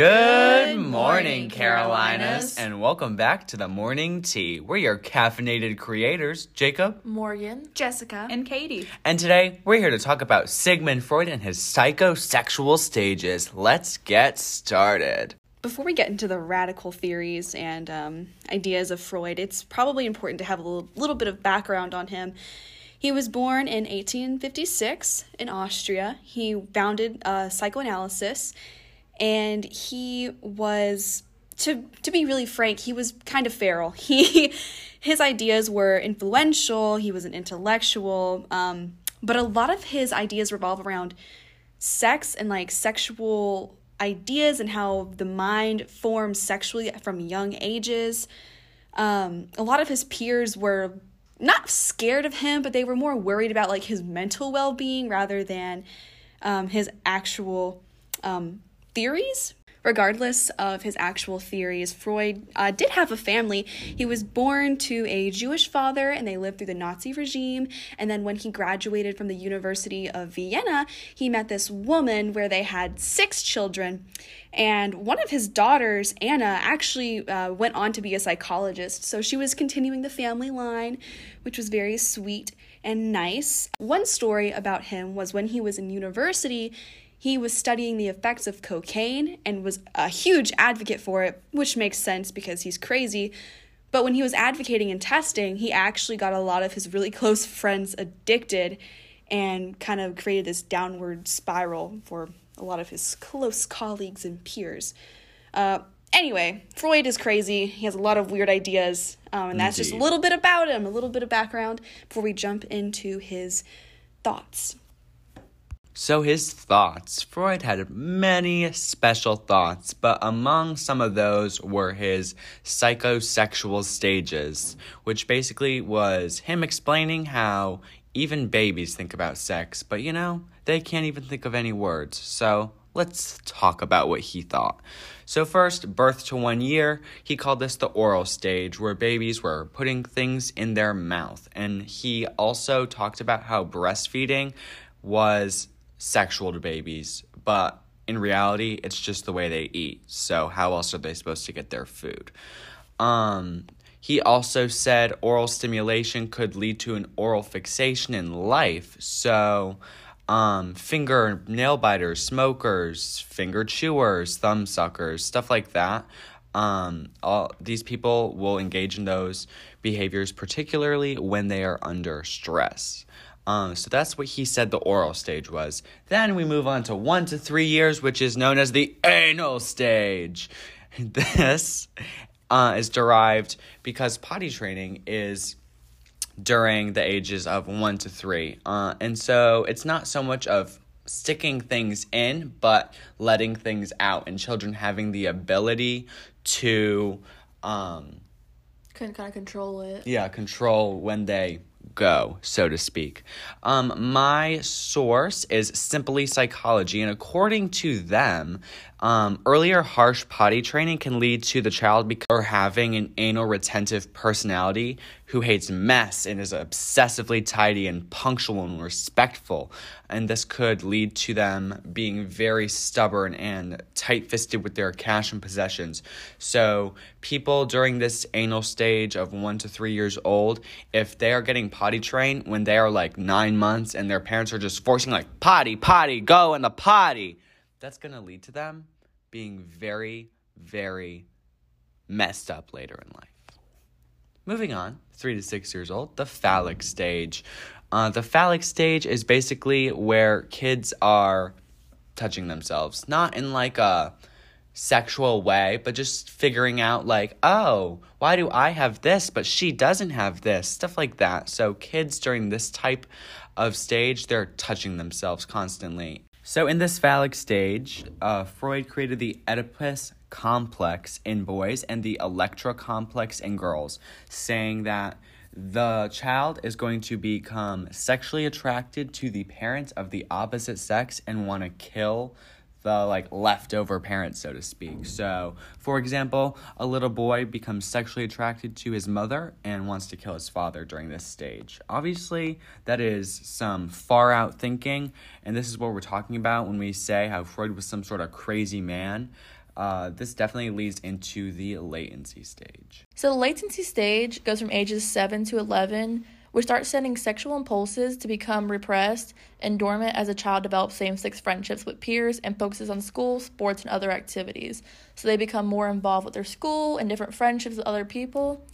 Good Good morning, morning, Carolinas, Carolinas. and welcome back to the morning tea. We're your caffeinated creators, Jacob, Morgan. Jessica. And Katie. and today we're here to talk about Sigmund Freud and his psychosexual stages. Let's get started. Before we get into the radical theories and um, ideas of Freud, it's probably important to have a little, little bit of background on him. He was born in 1856 in Austria. He founded uh, psychoanalysis, and he was, to to be really frank, he was kind of feral. He his ideas were influential. He was an intellectual, um, but a lot of his ideas revolve around sex and like sexual ideas and how the mind forms sexually from young ages. Um, a lot of his peers were not scared of him, but they were more worried about like his mental well being rather than um, his actual um, theories. Regardless of his actual theories, Freud uh, did have a family. He was born to a Jewish father and they lived through the Nazi regime. And then when he graduated from the University of Vienna, he met this woman where they had six children. And one of his daughters, Anna, actually uh, went on to be a psychologist. So she was continuing the family line, which was very sweet and nice. One story about him was when he was in university, he was studying the effects of cocaine and was a huge advocate for it, which makes sense because he's crazy. But when he was advocating and testing, he actually got a lot of his really close friends addicted and kind of created this downward spiral for a lot of his close colleagues and peers. Uh, anyway, Freud is crazy. He has a lot of weird ideas, um, and that's just a little bit about him, a little bit of background before we jump into his thoughts. So, his thoughts. Freud had many special thoughts, but among some of those were his psychosexual stages, which basically was him explaining how even babies think about sex, but you know, they can't even think of any words. So, let's talk about what he thought. So, first, birth to one year, he called this the oral stage, where babies were putting things in their mouth. And he also talked about how breastfeeding was sexual to babies, but in reality, it's just the way they eat. So, how else are they supposed to get their food? Um, he also said oral stimulation could lead to an oral fixation in life. So, um, finger nail biters, smokers, finger chewers, thumb suckers, stuff like that. Um, all these people will engage in those behaviors, particularly when they are under stress. Um, so that's what he said the oral stage was. Then we move on to one to three years, which is known as the anal stage. This uh, is derived because potty training is during the ages of one to three. Uh, and so it's not so much of sticking things in, but letting things out, and children having the ability to, um, Can kind of control it. yeah, control when they go, so to speak. Um, my source is Simply Psychology, and according to them, um, earlier harsh potty training can lead to the child bec- or having an anal retentive personality who hates mess and is obsessively tidy and punctual and respectful. And this could lead to them being very stubborn and tight fisted with their cash and possessions. So, people during this anal stage of one to three years old, if they are getting potty trained when they are like nine months and their parents are just forcing, like, potty, potty, go in the potty, that's going to lead to them being very, very messed up later in life. Moving on, three to six years old, the phallic stage. Uh, the phallic stage is basically where kids are touching themselves, not in like a sexual way, but just figuring out, like, oh, why do I have this, but she doesn't have this? Stuff like that. So, kids during this type of stage, they're touching themselves constantly. So, in this phallic stage, uh, Freud created the Oedipus complex in boys and the Electra complex in girls, saying that the child is going to become sexually attracted to the parents of the opposite sex and want to kill the like leftover parent so to speak. So for example a little boy becomes sexually attracted to his mother and wants to kill his father during this stage. Obviously that is some far out thinking and this is what we're talking about when we say how freud was some sort of crazy man. Uh, this definitely leads into the latency stage. So the latency stage goes from ages 7 to 11, which starts sending sexual impulses to become repressed and dormant as a child develops same sex friendships with peers and focuses on school, sports, and other activities. So they become more involved with their school and different friendships with other people.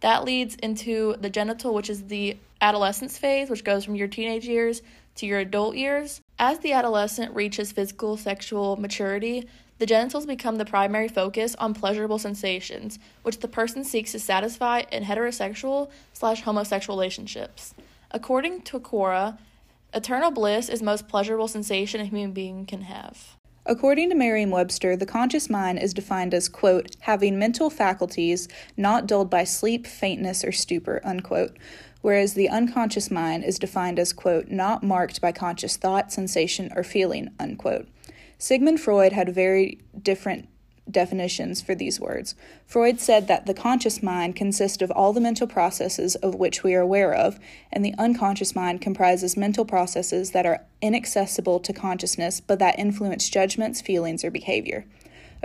That leads into the genital, which is the adolescence phase, which goes from your teenage years to your adult years. As the adolescent reaches physical sexual maturity, the genitals become the primary focus on pleasurable sensations, which the person seeks to satisfy in heterosexual slash homosexual relationships. According to Quora, eternal bliss is most pleasurable sensation a human being can have. According to Merriam Webster, the conscious mind is defined as, quote, having mental faculties not dulled by sleep, faintness, or stupor, unquote, whereas the unconscious mind is defined as, quote, not marked by conscious thought, sensation, or feeling, unquote. Sigmund Freud had very different definitions for these words. Freud said that the conscious mind consists of all the mental processes of which we are aware of, and the unconscious mind comprises mental processes that are inaccessible to consciousness but that influence judgments, feelings, or behavior.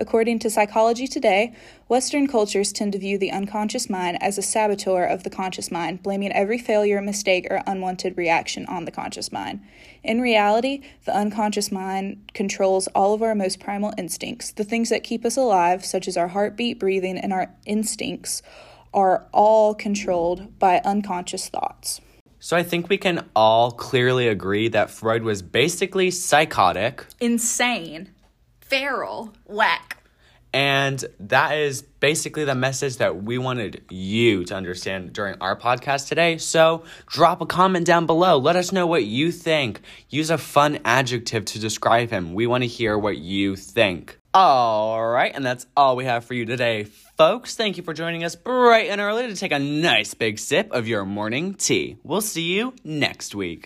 According to Psychology Today, Western cultures tend to view the unconscious mind as a saboteur of the conscious mind, blaming every failure, mistake, or unwanted reaction on the conscious mind. In reality, the unconscious mind controls all of our most primal instincts. The things that keep us alive, such as our heartbeat, breathing, and our instincts, are all controlled by unconscious thoughts. So I think we can all clearly agree that Freud was basically psychotic. Insane. Feral. Whack. And that is basically the message that we wanted you to understand during our podcast today. So drop a comment down below. Let us know what you think. Use a fun adjective to describe him. We want to hear what you think. All right, and that's all we have for you today, folks. Thank you for joining us bright and early to take a nice big sip of your morning tea. We'll see you next week.